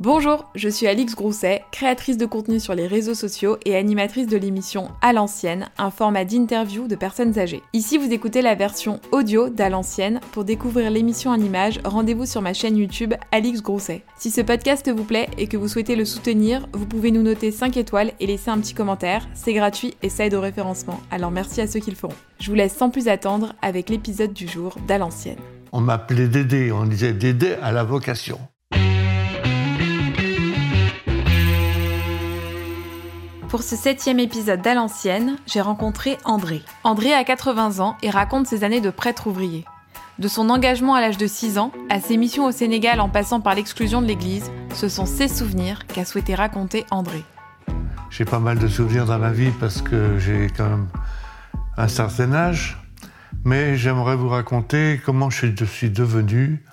Bonjour, je suis Alix Grousset, créatrice de contenu sur les réseaux sociaux et animatrice de l'émission À l'ancienne, un format d'interview de personnes âgées. Ici, vous écoutez la version audio d'À l'ancienne. Pour découvrir l'émission en images, rendez-vous sur ma chaîne YouTube Alix Grousset. Si ce podcast vous plaît et que vous souhaitez le soutenir, vous pouvez nous noter 5 étoiles et laisser un petit commentaire. C'est gratuit et ça aide au référencement. Alors merci à ceux qui le feront. Je vous laisse sans plus attendre avec l'épisode du jour d'À l'ancienne. On m'appelait Dédé, on disait Dédé à la vocation. Pour ce septième épisode d'À l'ancienne, j'ai rencontré André. André a 80 ans et raconte ses années de prêtre ouvrier. De son engagement à l'âge de 6 ans à ses missions au Sénégal en passant par l'exclusion de l'Église, ce sont ces souvenirs qu'a souhaité raconter André. J'ai pas mal de souvenirs dans ma vie parce que j'ai quand même un certain âge, mais j'aimerais vous raconter comment je suis devenu,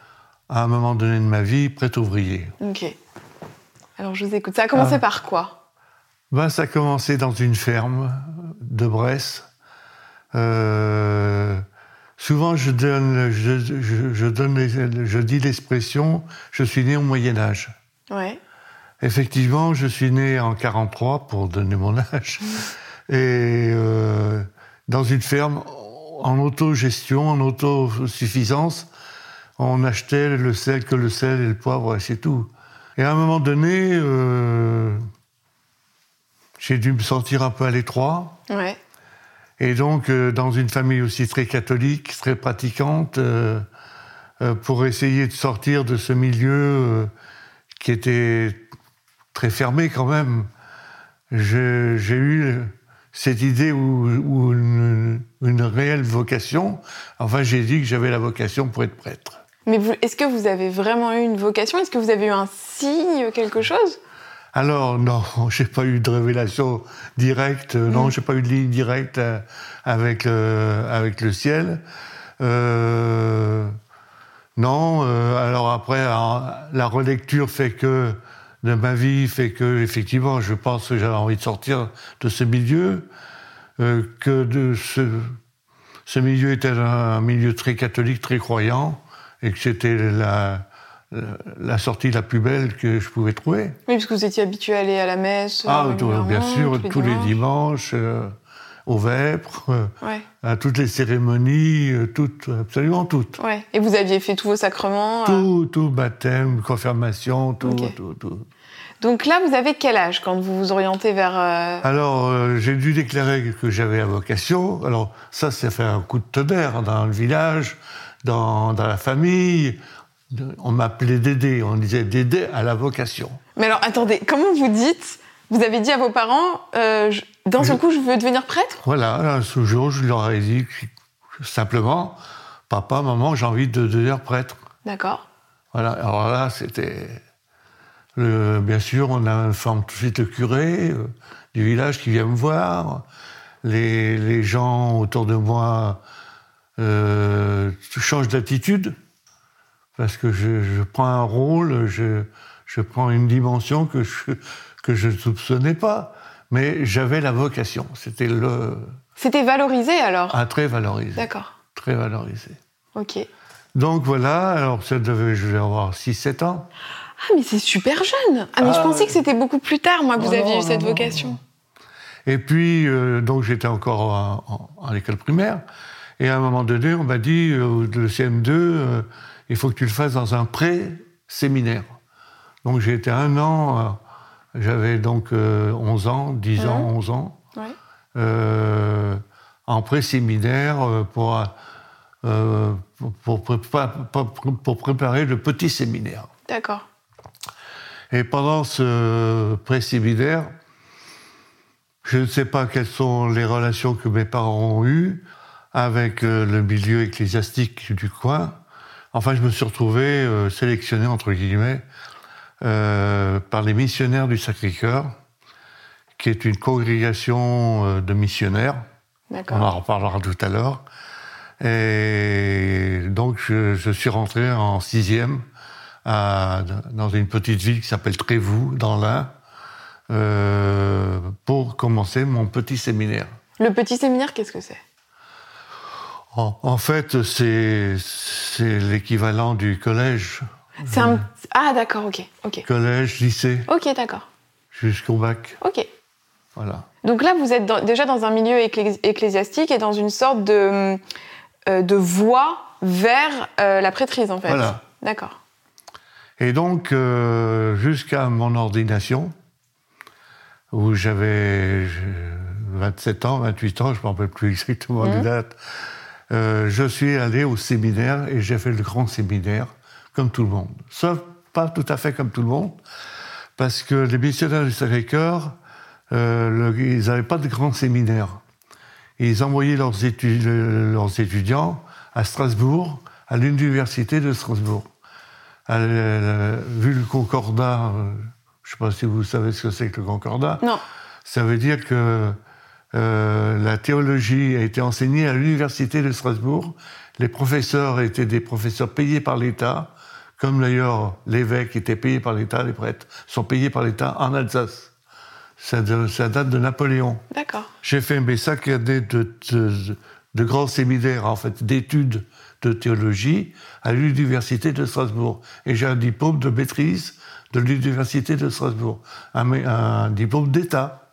à un moment donné de ma vie, prêtre ouvrier. Ok. Alors je vous écoute. Ça a commencé Ah. par quoi? Ben, ça a commencé dans une ferme de Bresse. Euh, souvent, je, donne, je, je- je donne les- je dis l'expression « je suis né au Moyen Âge Ouais. ». Effectivement, je suis né en 43, pour donner mon âge, et euh, dans une ferme en autogestion, en autosuffisance. On achetait le sel que le sel et le poivre, et c'est tout. Et à un moment donné, euh, j'ai dû me sentir un peu à l'étroit. Ouais. Et donc, euh, dans une famille aussi très catholique, très pratiquante, euh, euh, pour essayer de sortir de ce milieu qui était très fermé quand même, j'ai eu cette idée ou, ou une, une réelle vocation. Enfin, j'ai dit que j'avais la vocation pour être prêtre. Mais est-ce que vous avez vraiment eu une vocation? Est-ce que vous avez eu un signe, quelque chose? Alors non, j'ai pas eu de révélation directe, euh, non, Mm. j'ai pas eu de ligne directe euh, avec le, avec le ciel. Euh, non, euh, alors après, alors, la relecture fait que de ma vie fait que effectivement, je pense que j'avais envie de sortir de ce milieu, que de ce, ce milieu était un, un milieu très catholique, très croyant, et que c'était la, la, sortie la plus belle que je pouvais trouver. Oui, parce que vous étiez habitué à aller à la messe. Ah, euh, tout- bien sûr, tous les dimanches, euh, au Vêpres, euh, Ouais, à toutes les cérémonies, euh, toutes, absolument toutes. ouais. Et vous aviez fait tous vos sacrements. euh, Tout, tout, baptême, confirmation, tout, tout, tout. Donc là, vous avez quel âge quand vous vous orientez vers. Alors, j'ai dû déclarer que j'avais la vocation. Alors, ça, ça fait un coup de tonnerre dans le village, dans, dans la famille. On m'appelait Dédé, on disait Dédé à la vocation. Mais alors, attendez, comment vous dites Vous avez dit à vos parents, euh, je- d'un seul Je- coup, je veux devenir prêtre? Voilà, ce jour, je leur ai dit simplement, papa, maman, j'ai envie de devenir prêtre. D'accord. Voilà, alors là, c'était. le- Bien sûr, on a informe tout de suite le curé euh, du village qui vient me voir. Les, les gens autour de moi euh, changent d'attitude parce que je, je prends un rôle, je, je prends une dimension que je que je ne soupçonnais pas. Mais j'avais la vocation. C'était le. C'était valorisé alors? Ah, très valorisé. D'accord. Très valorisé. Ok. Donc voilà, alors ça devait, je vais avoir 6-7 ans. Ah, mais c'est super jeune Ah, mais je Ah, pensais que c'était beaucoup plus tard, moi, que vous Oh, aviez eu cette non, vocation. Et puis, euh, donc j'étais encore en, en- en école primaire. Et à un moment donné, on m'a dit, euh, le CM2, euh, il faut que tu le fasses dans un pré-séminaire. Donc j'ai été un an, euh, j'avais donc euh, 11 ans, 10 ans, 11 ans, Ouais. euh, en pré-séminaire euh, pour, pour, pour prépa- pour- pour préparer le petit séminaire. D'accord. Et pendant ce pré-séminaire, je ne sais pas quelles sont les relations que mes parents ont eues avec le milieu ecclésiastique du coin. Enfin, je me suis retrouvé euh, sélectionné, entre guillemets, euh, par les missionnaires du Sacré-Cœur, qui est une congrégation euh, de missionnaires. On en reparlera tout à l'heure. Et donc, je, je suis rentré en sixième à- dans une petite ville qui s'appelle Trévoux, dans l'Ain, euh, pour commencer mon petit séminaire. Le petit séminaire, qu'est-ce que c'est? En, en fait, c'est l'équivalent du collège C'est un... Ah, d'accord, ok. ok. Collège, lycée, Ok, d'accord. jusqu'au bac. Ok. Voilà. Donc là, vous êtes dans- déjà dans un milieu ecclé- ecclésiastique et dans une sorte de, euh, de voie vers euh, la prêtrise, en fait. Voilà. D'accord. Et donc, euh, jusqu'à mon ordination, où j'avais je- 27 ans, 28 ans, je ne me rappelle plus exactement les dates, euh, je suis allé au séminaire et j'ai fait le grand séminaire, comme tout le monde. Sauf pas tout à fait comme tout le monde, parce que les missionnaires du Sacré-Cœur, euh, ils n'avaient pas de grand séminaire. Ils envoyaient leurs, étu- le- leurs étudiants à Strasbourg, à l'université de Strasbourg. À vu le concordat, euh, je ne sais pas si vous savez ce que c'est que le concordat, Non. ça veut dire que euh, la théologie a été enseignée à l'université de Strasbourg. Les professeurs étaient des professeurs payés par l'État, comme d'ailleurs l'évêque était payé par l'État, les prêtres sont payés par l'État en Alsace. Ça, de- ça date de Napoléon. D'accord. J'ai fait mes sacs années de, de, de grands séminaires, en fait, d'études de théologie à l'université de Strasbourg. Et j'ai un diplôme de maîtrise de l'université de Strasbourg, un diplôme d'État.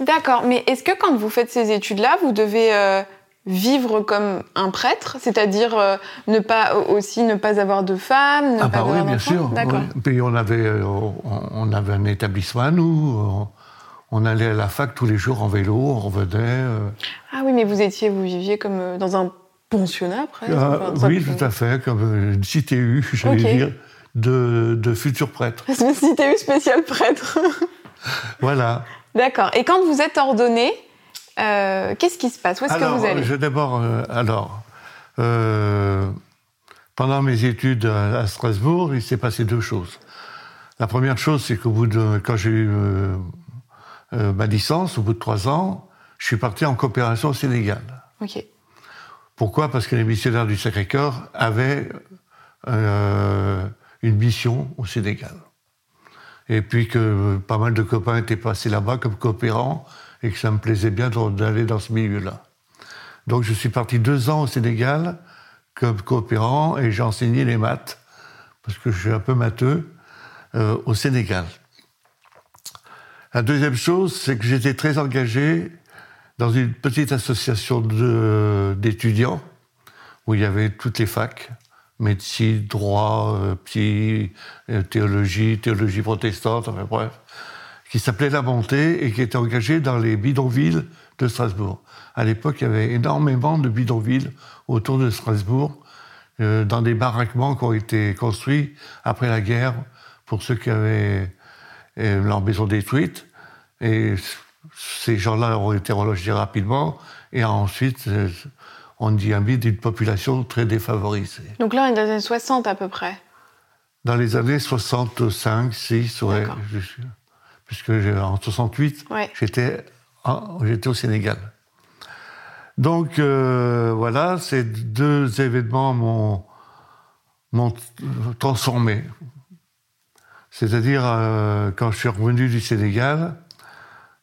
D'accord. Mais est-ce que quand vous faites ces études-là, vous devez euh, vivre comme un prêtre, c'est-à-dire euh, ne pas aussi ne pas avoir de femme, ne Ah pas bah oui, avoir bien d'enfants? sûr. Oui. Puis on avait, euh, on, avait un établissement à nous. On, allait à la fac tous les jours en vélo, on revenait. euh. Ah oui, mais vous étiez, vous viviez comme euh, dans un pensionnat presque. Ah, oui, tout à fait, comme euh, une CTU, j'allais Ok. dire, de, de futurs prêtres. Cité spécial prêtre. Voilà. D'accord. Et quand vous êtes ordonné, euh, qu'est-ce qui se passe? Où est-ce que vous allez? je d'abord, euh, alors, euh, pendant mes études à, à Strasbourg, il s'est passé deux choses. La première chose, c'est qu'au bout de, quand j'ai eu euh, euh, ma licence, au bout de trois ans, je suis parti en coopération au Sénégal. Ok. Pourquoi? Parce que les missionnaires du Sacré-Cœur avaient euh, une mission au Sénégal. Et puis que pas mal de copains étaient passés là-bas comme coopérants et que ça me plaisait bien d'aller dans ce milieu-là. Donc je suis parti deux ans au Sénégal comme coopérant et j'ai enseigné les maths, parce que je suis un peu matheux, euh, au Sénégal. La deuxième chose, c'est que j'étais très engagé dans une petite association d'étudiants où il y avait toutes les facs, médecine, droit, euh, psy, euh, théologie, théologie protestante, enfin bref, qui s'appelait La Montée et qui était engagée dans les bidonvilles de Strasbourg. À l'époque, il y avait énormément de bidonvilles autour de Strasbourg, euh, dans des baraquements qui ont été construits après la guerre pour ceux qui avaient euh, leur maison détruite. Et ces gens-là ont été relogés rapidement. Et ensuite, on y mis d'une population très défavorisée. Donc là, on est dans les années 60 à peu près. Dans les années 65, 6, ouais, je puisque en 68, Ouais. j'étais au Sénégal. Donc euh, voilà, ces deux événements m'ont m'ont transformé. C'est-à-dire, euh, quand je suis revenu du Sénégal,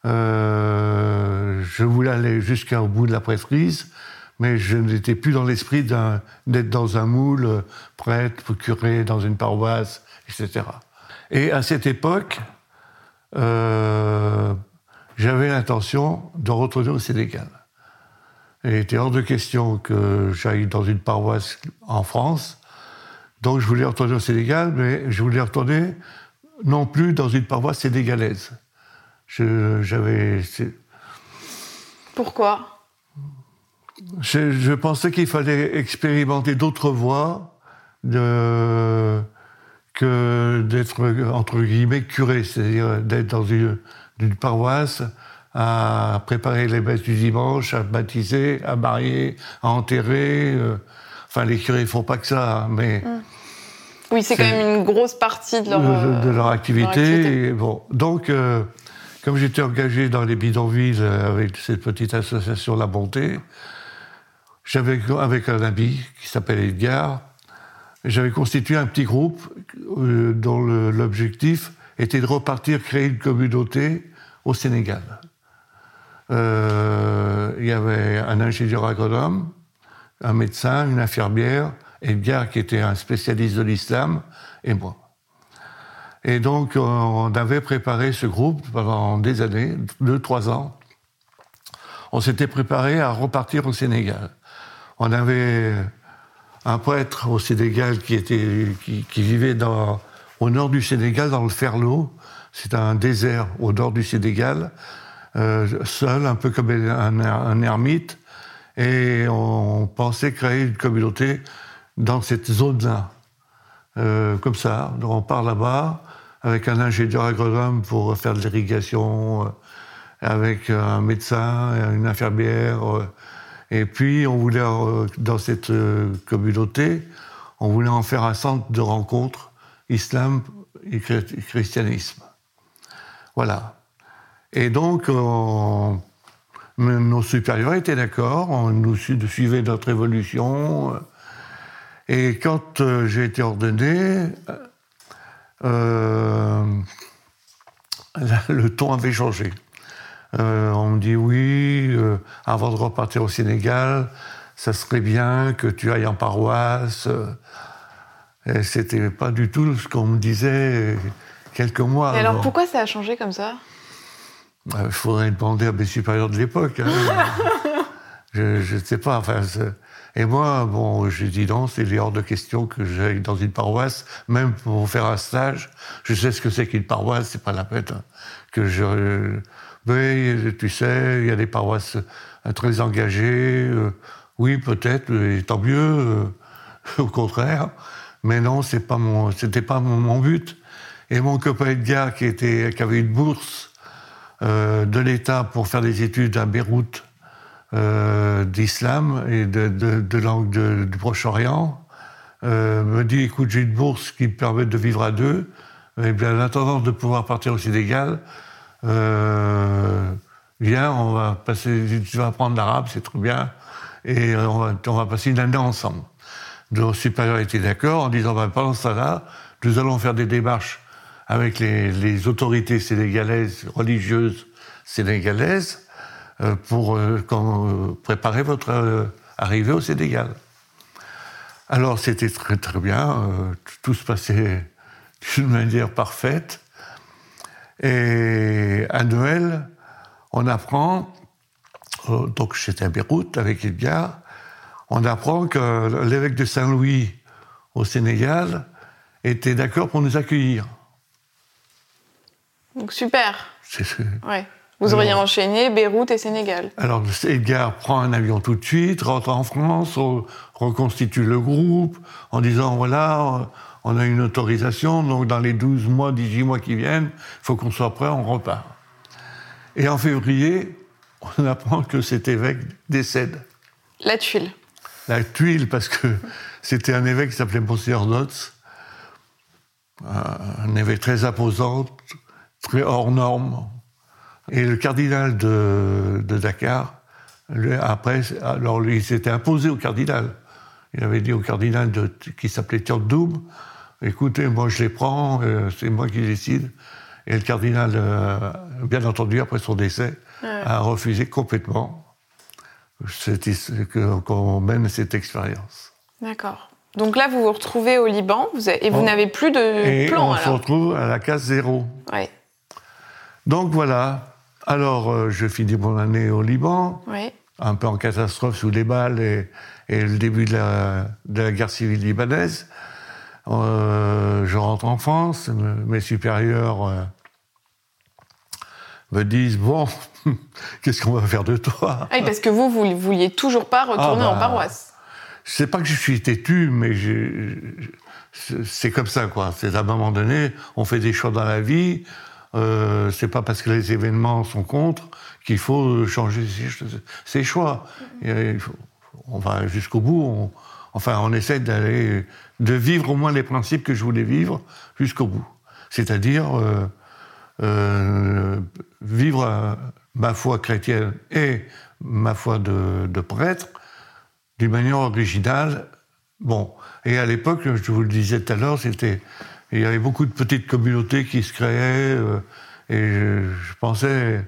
euh, je voulais aller jusqu'au bout de la prêtrise, mais je n'étais plus dans l'esprit d'être dans un moule, euh, prêtre, curé, dans une paroisse, etc. Et à cette époque, euh, j'avais l'intention de retourner au Sénégal. Il était hors de question que j'aille dans une paroisse en France. Donc je voulais retourner au Sénégal, mais je voulais retourner non plus dans une paroisse sénégalaise. J'avais, Pourquoi? Je, je pensais qu'il fallait expérimenter d'autres voies de, que d'être, entre guillemets, curé, c'est-à-dire d'être dans une, une paroisse à préparer les messes du dimanche, à baptiser, à marier, à enterrer. euh. Enfin, les curés font pas que ça, hein, mais Oui, c'est quand même une grosse partie de leur, de, de- euh, leur activité. Et bon, donc, euh, comme j'étais engagé dans les bidonvilles avec cette petite association La Bonté, j'avais avec un ami qui s'appelle Edgar, j'avais constitué un petit groupe euh, dont l'objectif était de repartir créer une communauté au Sénégal. Euh, il y avait un ingénieur agronome, un médecin, une infirmière, Edgar qui était un spécialiste de l'islam, et moi. Et donc, on avait préparé ce groupe pendant des années, deux, trois ans. On s'était préparé à repartir au Sénégal. On avait un prêtre au Sénégal qui, vivait au nord du Sénégal, dans le Ferlo. C'est un désert au nord du Sénégal, euh, seul, un peu comme un, ermite. Et on pensait créer une communauté dans cette zone-là. Euh, comme ça, on part là-bas avec un ingénieur agronome pour faire de l'irrigation, euh, avec un médecin, une infirmière. Euh, et puis, on voulait, dans cette communauté, on voulait en faire un centre de rencontre islam et christianisme. Voilà. Et donc, nos supérieurs étaient d'accord, on nous suivait notre évolution. Et quand euh, j'ai été ordonné, euh, le ton avait changé. Euh, on me dit oui, avant de repartir au Sénégal, ça serait bien que tu ailles en paroisse. Et c'était pas du tout ce qu'on me disait quelques mois. Et alors pourquoi ça a changé comme ça? Il faudrait demander à mes supérieurs de l'époque. Hein. je ne sais pas. Enfin, et moi, bon, j'ai dit non, c'est hors de question que j'aille dans une paroisse, même pour faire un stage. Je sais ce que c'est qu'une paroisse, c'est pas la peine hein, que je. Oui, tu sais, il y a des paroisses euh, très engagées. Euh, oui, peut-être, tant mieux. Euh, au contraire, mais non, c'est pas pas mon, but. Et mon copain Edgar, qui qui avait une bourse de l'État pour faire des études à Beyrouth, euh, d'islam et de, de, langue du Proche-Orient, euh, me dit écoute, j'ai une bourse qui me permet de vivre à deux. Et bien, en attendant de pouvoir partir au Sénégal, euh, viens, on va passer, tu vas apprendre l'arabe, c'est trop bien, et on va, passer une année ensemble. Nos supérieurs étaient d'accord en disant ben, pendant ça là, nous allons faire des démarches avec les, autorités sénégalaises, religieuses sénégalaises, euh, pour euh, préparer votre arrivée au Sénégal. Alors c'était très très bien, tout se passait d'une manière parfaite. Et à Noël, on apprend, donc j'étais à Beyrouth avec Edgar, on apprend que l'évêque de Saint-Louis au Sénégal était d'accord pour nous accueillir. Donc super. C'est ouais. Vous auriez enchaîné Beyrouth et Sénégal. Alors Edgar prend un avion tout de suite, rentre en France, reconstitue le groupe en disant voilà, on a une autorisation, donc dans les 12 mois, 18 mois qui viennent, il faut qu'on soit prêt, on repart. Et en février, on apprend que cet évêque décède. La tuile. La tuile, parce que c'était un évêque qui s'appelait Monseigneur Notz, un évêque très imposant, très hors norme, et le cardinal de, Dakar, après, alors lui, il s'était imposé au cardinal. Il avait dit au cardinal de, qui s'appelait Doum, écoutez, moi je les prends, euh, c'est moi qui décide. Et le cardinal, euh, bien entendu, après son décès, a refusé complètement qu'on mène cette expérience. D'accord. Donc là, vous vous retrouvez au Liban et vous n'avez plus de et plan. On se retrouve à la case zéro. Ouais. Donc voilà, alors, euh, je finis mon année au Liban, un peu en catastrophe sous les balles et, le début de la, guerre civile libanaise. Euh, je rentre en France, mes supérieurs euh, me disent Bon, qu'est-ce qu'on va faire de toi? Ah Parce que vous, vous ne vouliez toujours pas retourner ah en bah, paroisse. Sais pas que je suis têtu, mais c'est comme ça, quoi. C'est à un moment donné, on fait des choix dans la vie. Euh, c'est pas parce que les événements sont contre qu'il faut changer ses, choix. on va jusqu'au bout. Enfin, on essaie d'aller, de vivre au moins les principes que je voulais vivre jusqu'au bout. C'est-à-dire euh, euh, vivre ma foi chrétienne et ma foi de, prêtre d'une manière originale. Bon, et à l'époque, je vous le disais tout à l'heure, c'était il y avait beaucoup de petites communautés qui se créaient, euh, et je, pensais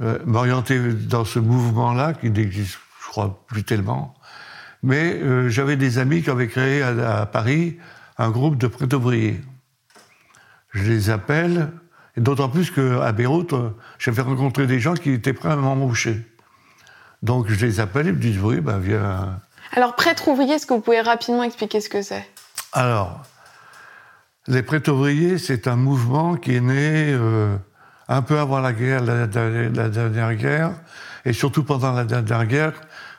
euh, m'orienter dans ce mouvement-là, qui n'existe, je crois, plus tellement. Mais euh, j'avais des amis qui avaient créé à, Paris un groupe de prêt ouvriers. Je les appelle, et d'autant plus qu'à Beyrouth, euh, j'avais rencontré des gens qui étaient prêts à m'embaucher. Donc je les appelle, ils me disent oui, ben viens. Alors prêtre ouvrier, est-ce que vous pouvez rapidement expliquer ce que c'est? Alors, les prêtres ouvriers, c'est un mouvement qui est né euh, un peu avant la guerre, la, dernière guerre, et surtout pendant la dernière guerre,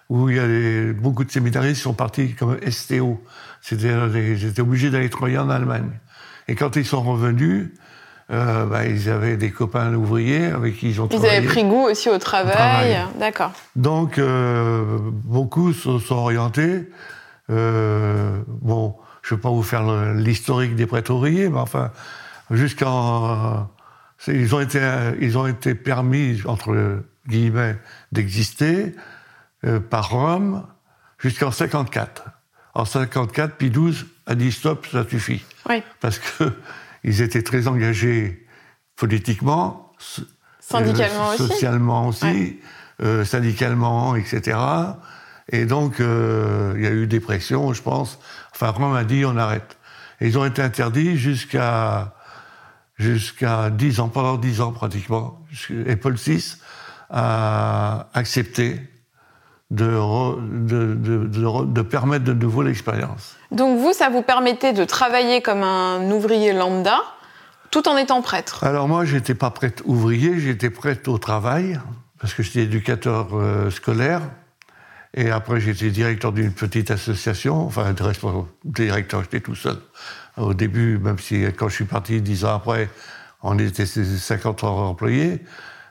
où il y a beaucoup de séminaristes qui sont partis comme STO. C'est-à-dire, ils étaient obligés d'aller travailler en Allemagne. Et quand ils sont revenus, euh, bah, ils avaient des copains ouvriers avec qui ils ont travaillé. Ils avaient pris goût aussi au travail. D'accord. Donc, euh, beaucoup se sont orientés. Euh, bon, je ne vais pas vous faire l'historique des prêtres ouvriers, mais enfin, jusqu'en. Ils ont, été, ils ont été permis, entre guillemets, d'exister par Rome jusqu'en 54. En 54, puis 12 a dit stop, ça suffit. Oui. Parce que ils étaient très engagés politiquement, syndicalement euh, socialement aussi, euh, syndicalement, etc. Et donc, euh, il y a eu des pressions, je pense. Enfin, Rome a dit on arrête. Et ils ont été interdits jusqu'à jusqu'à 10 ans, pendant 10 ans pratiquement. Et Paul VI a accepté de, de, de, de, permettre de nouveau l'expérience. Donc vous, ça vous permettait de travailler comme un ouvrier lambda tout en étant prêtre Alors moi, j'étais pas prêtre ouvrier, j'étais prêtre au travail, parce que j'étais éducateur euh, scolaire. Et après, j'étais directeur d'une petite association, enfin, directeur, j'étais tout seul. Au début, même si quand je suis parti dix ans après, on était 50 employés.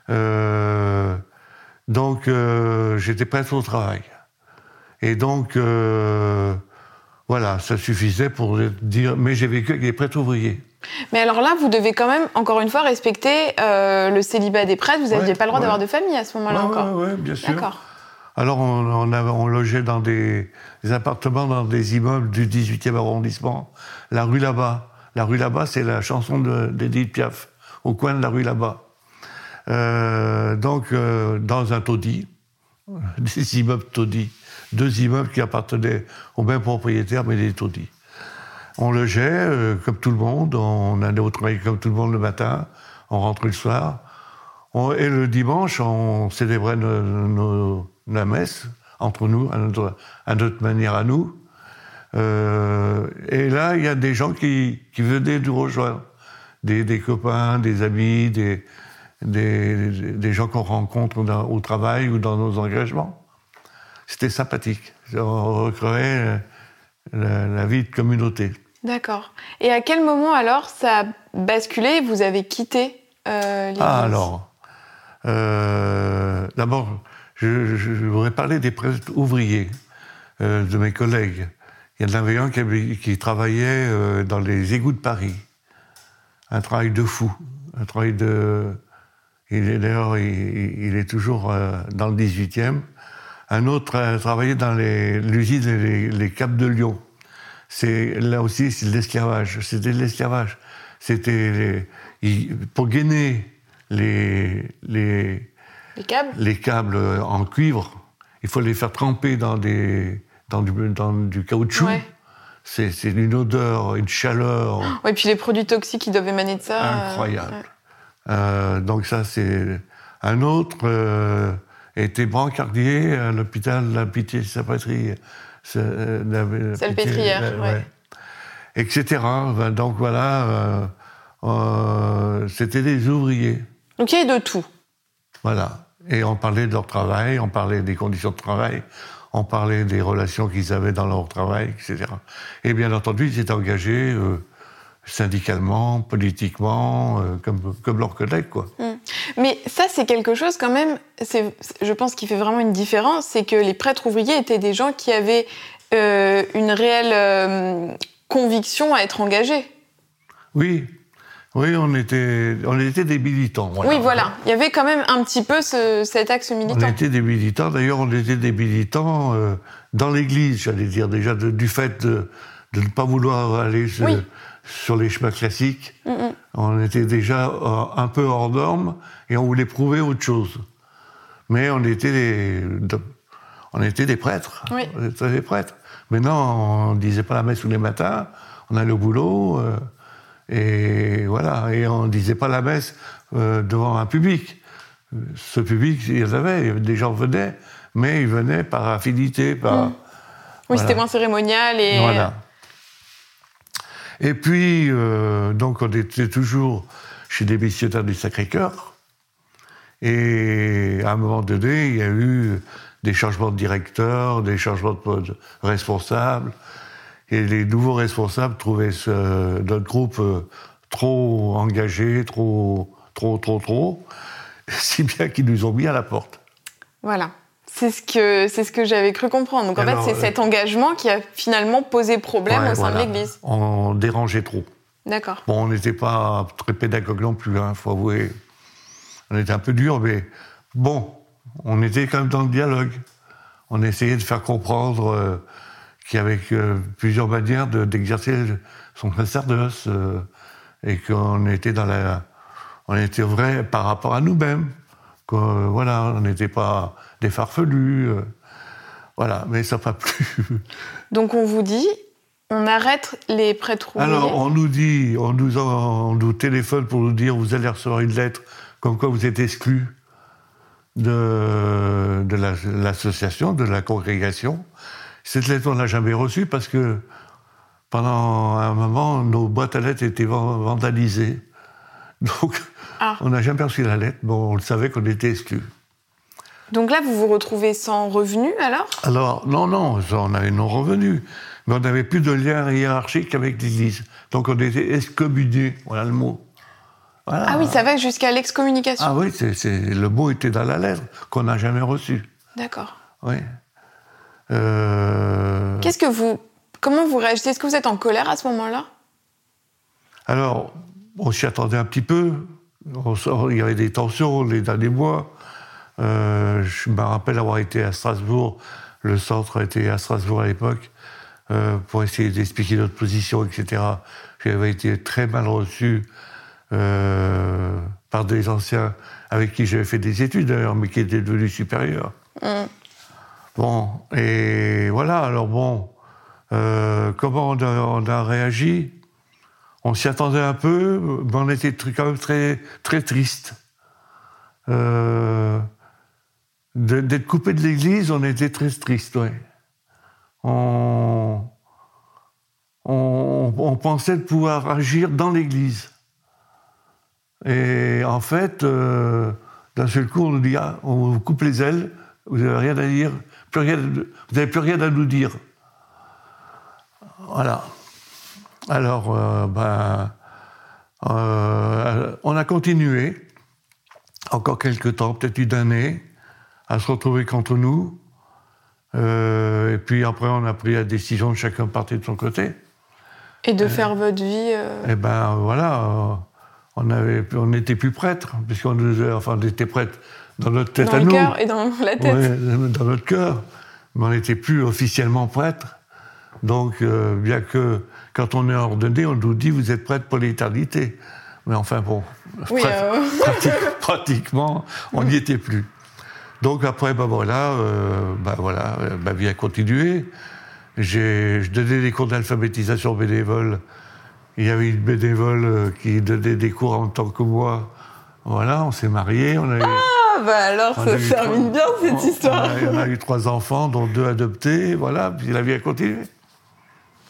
Euh, donc, euh, j'étais prêt au travail. Et donc, euh, voilà, ça suffisait pour dire. Mais j'ai vécu avec des prêtres ouvriers. Mais alors là, vous devez quand même, encore une fois, respecter euh, le célibat des prêtres. Vous n'aviez pas le droit d'avoir de famille à ce moment-là encore. Oui, bien sûr. D'accord. Alors, on, on, logeait dans des, appartements, dans des immeubles du 18e arrondissement. La rue là-bas. La rue là-bas, c'est la chanson d'Edith Piaf, au coin de la rue là-bas. Euh, donc, euh, dans un taudis, des immeubles taudis, deux immeubles qui appartenaient au même propriétaire, mais des taudis. On logeait euh, comme tout le monde, on allait au travail comme tout le monde le matin, on rentrait le soir. et le dimanche, on célébrait la messe entre nous, à notre, manière à nous. et là, il y a des gens qui, venaient nous rejoindre. Des, des copains, des amis, des, des, gens qu'on rencontre au travail ou dans nos engagements. C'était sympathique. On recréait la, la, vie de communauté. D'accord. Et à quel moment alors ça a basculé Vous avez quitté euh, Ah alors, euh, d'abord, je, voudrais parler des prêtres ouvriers, euh, de mes collègues. Il y en avait un qui, qui travaillait euh, dans les égouts de Paris. Un travail de fou, un travail de, D'ailleurs, il, est toujours euh, dans le 18e. Un autre a travaillé dans l'usine des les, Caps de Lyon. C'est là aussi c'est de l'esclavage. C'était de l'esclavage. C'était pour gainer les, les, les câbles? les câbles en cuivre. Il faut les faire tremper dans des dans du, dans du caoutchouc. C'est une odeur, une chaleur. Et puis les produits toxiques qui doivent émaner de ça. Euh, Incroyable. Euh, donc ça, c'est un autre euh, était brancardier à l'hôpital de la Pitié Salpêtrière. Euh, oui. Etc. Ben, donc voilà, c'était des ouvriers. Donc il y avait de tout. Voilà. Et on parlait de leur travail, on parlait des conditions de travail, on parlait des relations qu'ils avaient dans leur travail, etc. Et bien entendu, ils étaient engagés syndicalement, politiquement, euh, comme, comme leurs collègues. Quoi. Mm. Mais ça, c'est quelque chose quand même, je pense, qui fait vraiment une différence, c'est que les prêtres ouvriers étaient des gens qui avaient euh, une réelle euh, conviction à être engagés. Oui, oui, on était, on était des militants. Oui, voilà. Il y avait quand même un petit peu cet axe militant. On était des militants. D'ailleurs, on était des militants dans l'Église, j'allais dire, déjà du fait de, de, ne pas vouloir aller sur les chemins classiques. On était déjà euh, un peu hors norme et on voulait prouver autre chose. Mais on était on était des prêtres. Oui. On était des prêtres. Maintenant, on ne disait pas la messe tous les matins, on allait au boulot, euh, et voilà, et on ne disait pas la messe euh, devant un public. Ce public, il y en avait, des gens venaient, mais ils venaient par affinité, par... Mm. Oui, c'était moins cérémonial et... Voilà. Et puis, euh, donc, on était toujours chez des missionnaires du Sacré-Cœur. Et à un moment donné, il y a eu des changements de directeurs, des changements de responsables. Et les nouveaux responsables trouvaient notre groupe euh, trop engagé, trop, trop, trop, trop, si bien qu'ils nous ont mis à la porte. Voilà. C'est ce que c'est ce que j'avais cru comprendre. Donc en fait, c'est cet engagement qui a finalement posé problème ouais, au sein voilà. de l'Église. On dérangeait trop. D'accord. Bon, on n'était pas très pédagogue non plus, hein, faut avouer. On était un peu dur, mais bon, on était quand même dans le dialogue. On essayait de faire comprendre euh, qu'il y avait euh, plusieurs manières de- d'exercer son sacerdoce euh, et qu'on était dans la, on était vrai par rapport à nous-mêmes. Que, euh, voilà, on n'était pas des farfelus. euh, voilà, mais ça n'a pas plu. Donc on vous dit, on arrête les prêtres. Alors, on nous dit, on nous, en- on nous téléphone pour nous dire vous allez recevoir une lettre comme quoi vous êtes exclu de, de la- l'association, de la congrégation. Cette lettre, on l'a jamais reçue parce que pendant un moment, nos boîtes à lettres étaient van- vandalisées. Donc, Ah. on n'a jamais reçu la lettre. Bon, on le savait qu'on était exclu. Donc là, vous vous retrouvez sans revenu alors? Alors, non, non, on avait non revenu. Mais on n'avait plus de lien hiérarchique avec l'Église. Donc on était excommuniés, voilà le mot. Voilà. Ah oui, ça va jusqu'à l'excommunication. Ah oui, c'est- le mot était dans la lettre, qu'on n'a jamais reçu. D'accord. Oui. Euh, Qu'est-ce que vous, comment vous réagissez? Est-ce que vous êtes en colère à ce moment-là? Alors, on s'y attendait un petit peu. Il y avait des tensions les derniers mois. Euh, je me rappelle avoir été à Strasbourg. Le centre était à Strasbourg à l'époque euh, pour essayer d'expliquer notre position, etc. J'avais été très mal reçu euh, par des anciens avec qui j'avais fait des études d'ailleurs, mais qui étaient devenus supérieurs. Mm. Bon, et voilà, alors bon, comment on a, on a réagi? On s'y attendait un peu, mais on était quand même très, très triste. Euh, D'être coupé de l'église, on était très triste, oui. On, pensait pouvoir agir dans l'église. Et en fait, euh, d'un seul coup, on nous dit ah, on vous coupe les ailes, vous n'avez rien à dire, plus rien, vous n'avez plus rien à nous dire. Voilà. Alors, euh, ben, euh, on a continué, encore quelques temps, peut-être une année, à se retrouver contre nous. Euh, et puis après, on a pris la décision de chacun partir de son côté. Et de faire votre vie. Eh ben voilà, on avait, on n'était plus prêtre, puisqu'on enfin, on était prêtre dans notre tête dans à le nous, cœur et dans la tête. Ouais, dans notre cœur, mais on n'était plus officiellement prêtre. Donc, euh, bien que quand on est ordonné, on nous dit vous êtes prêtre pour l'éternité. Mais enfin bon, Oui, euh, prati- pratiquement, on n'y était plus. Donc après, ben voilà, euh, ben voilà, euh, ma vie a continué. J'ai, je donnais des cours d'alphabétisation bénévole. Il y avait une bénévole qui donnait des cours en tant que moi. Voilà, on s'est mariés, on a eu, Ah bah alors on ça se termine bien cette on- histoire. On a, on a eu trois enfants, dont deux adoptés, voilà, puis la vie a continué.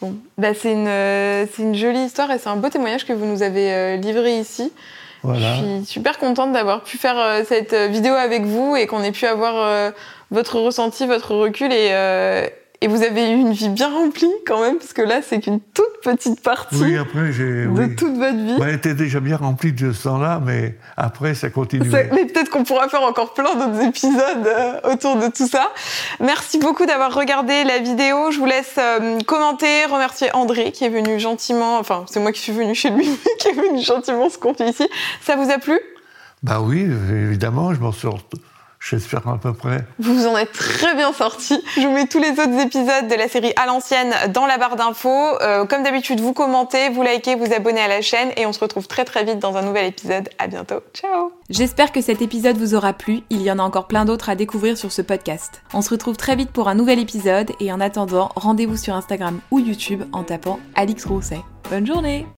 Bon, bah, c'est une, euh, c'est une jolie histoire et c'est un beau témoignage que vous nous avez euh, livré ici. Voilà. Je suis super contente d'avoir pu faire euh, cette vidéo avec vous et qu'on ait pu avoir euh, votre ressenti, votre recul et, euh, et vous avez eu une vie bien remplie quand même parce que là c'est qu'une toute petite partie Oui, après, j'ai. de oui. toute votre vie. Bah, elle était déjà bien remplie de ce temps-là, mais après, ça continuait. Ça- mais peut-être qu'on pourra faire encore plein d'autres épisodes euh, autour de tout ça. Merci beaucoup d'avoir regardé la vidéo. Je vous laisse euh, commenter, remercier André qui est venu gentiment, enfin c'est moi qui suis venue chez lui, mais qui est venu gentiment se confier ici. Ça vous a plu? Bah oui, évidemment, je m'en re- J'espère à peu près. Vous en êtes très bien sorti. Je vous mets tous les autres épisodes de la série à l'ancienne dans la barre d'infos. Euh, comme d'habitude, vous commentez, vous likez, vous abonnez à la chaîne et on se retrouve très très vite dans un nouvel épisode. À bientôt. Ciao J'espère que cet épisode vous aura plu. Il y en a encore plein d'autres à découvrir sur ce podcast. On se retrouve très vite pour un nouvel épisode et en attendant, rendez-vous sur Instagram ou YouTube en tapant Alix Grousset. Bonne journée